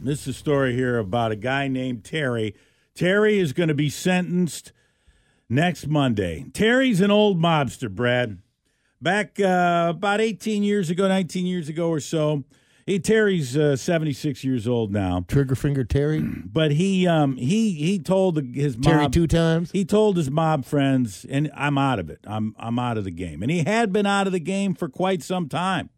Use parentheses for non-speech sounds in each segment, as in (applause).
This is a story here about a guy named Terry. Terry is going to be sentenced next Monday. Terry's an old mobster, Brad. Back uh, about 18 years ago, 19 years ago or so. He, Terry's uh, 76 years old now, Trigger finger Terry. (clears throat) but he um, he he told his mob, Terry two times. he told his mob friends, and I'm out of it. I'm I'm out of the game. And he had been out of the game for quite some time.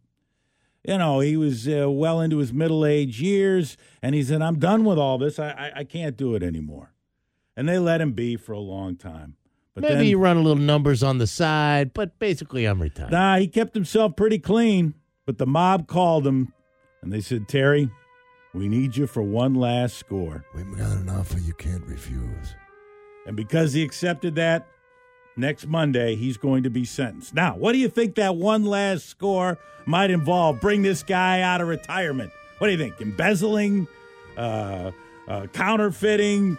You know, he was uh, well into his middle age years, and he said, "I'm done with all this. I, I I can't do it anymore." And they let him be for a long time. But Maybe then, you run a little numbers on the side, but basically I'm retired. nah, he kept himself pretty clean. But the mob called him, and they said, "Terry, we need you for one last score." We've got an offer you can't refuse. And because he accepted that, next Monday he's going to be sentenced. Now, what do you think that one last score might involve? Bring this guy out of retirement. What do you think? Embezzling, uh, uh, counterfeiting.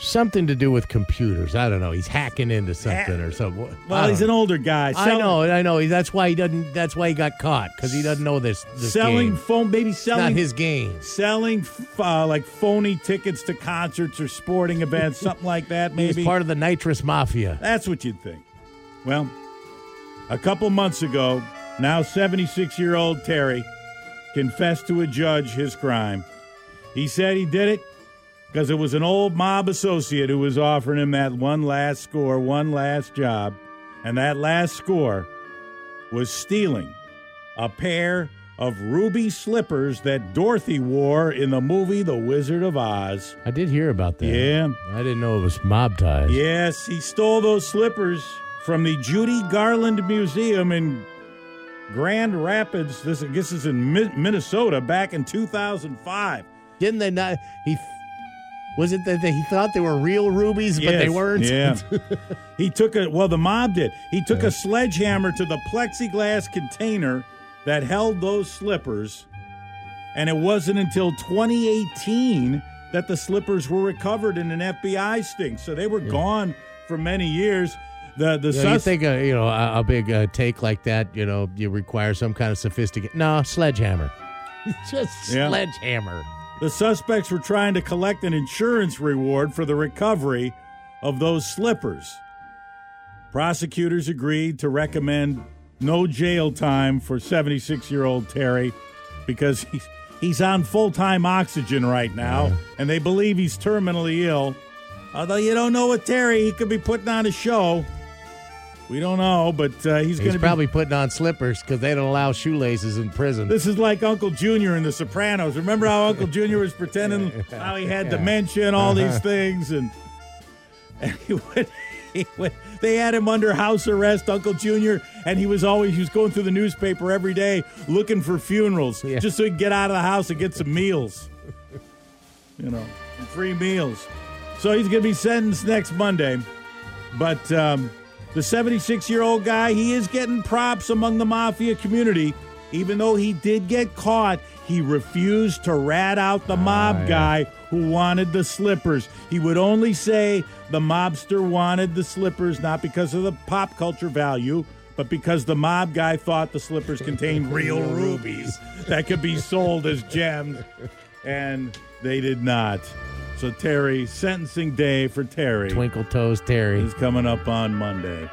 Something to do with computers. I don't know. He's hacking into something or something. Well, he's don't an older guy. I know, I know. That's why he doesn't. That's why he got caught because he doesn't know this. this selling game. phone, maybe It's not his game. selling uh, like phony tickets to concerts or sporting events, (laughs) something like that. He's Maybe part of the nitrous mafia. That's what you'd think. Well, a couple months ago, now 76 year old Terry confessed to a judge his crime. He said he did it because it was an old mob associate who was offering him that one last score, one last job. And that last score was stealing a pair of ruby slippers that Dorothy wore in the movie The Wizard of Oz. I did hear about that. Yeah. I didn't know it was mob ties. Yes, he stole those slippers from the Judy Garland Museum in Grand Rapids. This, I guess, is in Mi- Minnesota back in 2005. Didn't they not? He was it that he thought they were real rubies, but they weren't. Yeah. (laughs) he took a, well, the mob did. He took a sledgehammer to the plexiglass container that held those slippers, and it wasn't until 2018 that the slippers were recovered in an FBI sting. So they were gone for many years. The, the You, know, you think a you know a, a big uh, take like that, you know, you require some kind of sophisticated. No, sledgehammer. (laughs) Just Yeah. sledgehammer. The suspects were trying to collect an insurance reward for the recovery of those slippers. Prosecutors agreed to recommend no jail time for 76 year old Terry because he's, he's on full time oxygen right now, and they believe he's terminally ill. Although you don't know with Terry, he could be putting on a show. We don't know, but uh, he's, He's going to probably putting on slippers because they don't allow shoelaces in prison. This is like Uncle Junior in The Sopranos. Remember how Uncle Junior was pretending (laughs) how he had dementia and all these things, and, (laughs) and he went, he went, they had him under house arrest, Uncle Junior, and he was always he was going through the newspaper every day looking for funerals Yeah. just so he could get out of the house and get some meals, you know, free meals. So he's going to be sentenced next Monday, but. Um, the 76 year old guy, he is getting props among the mafia community. Even though he did get caught, he refused to rat out the mob ah, yeah. guy who wanted the slippers. He would only say the mobster wanted the slippers, not because of the pop culture value, but because the mob guy thought the slippers contained (laughs) real rubies that could be sold as gems. And they did not. So, Terry, sentencing day for Terry Twinkle toes Terry. is coming up on Monday.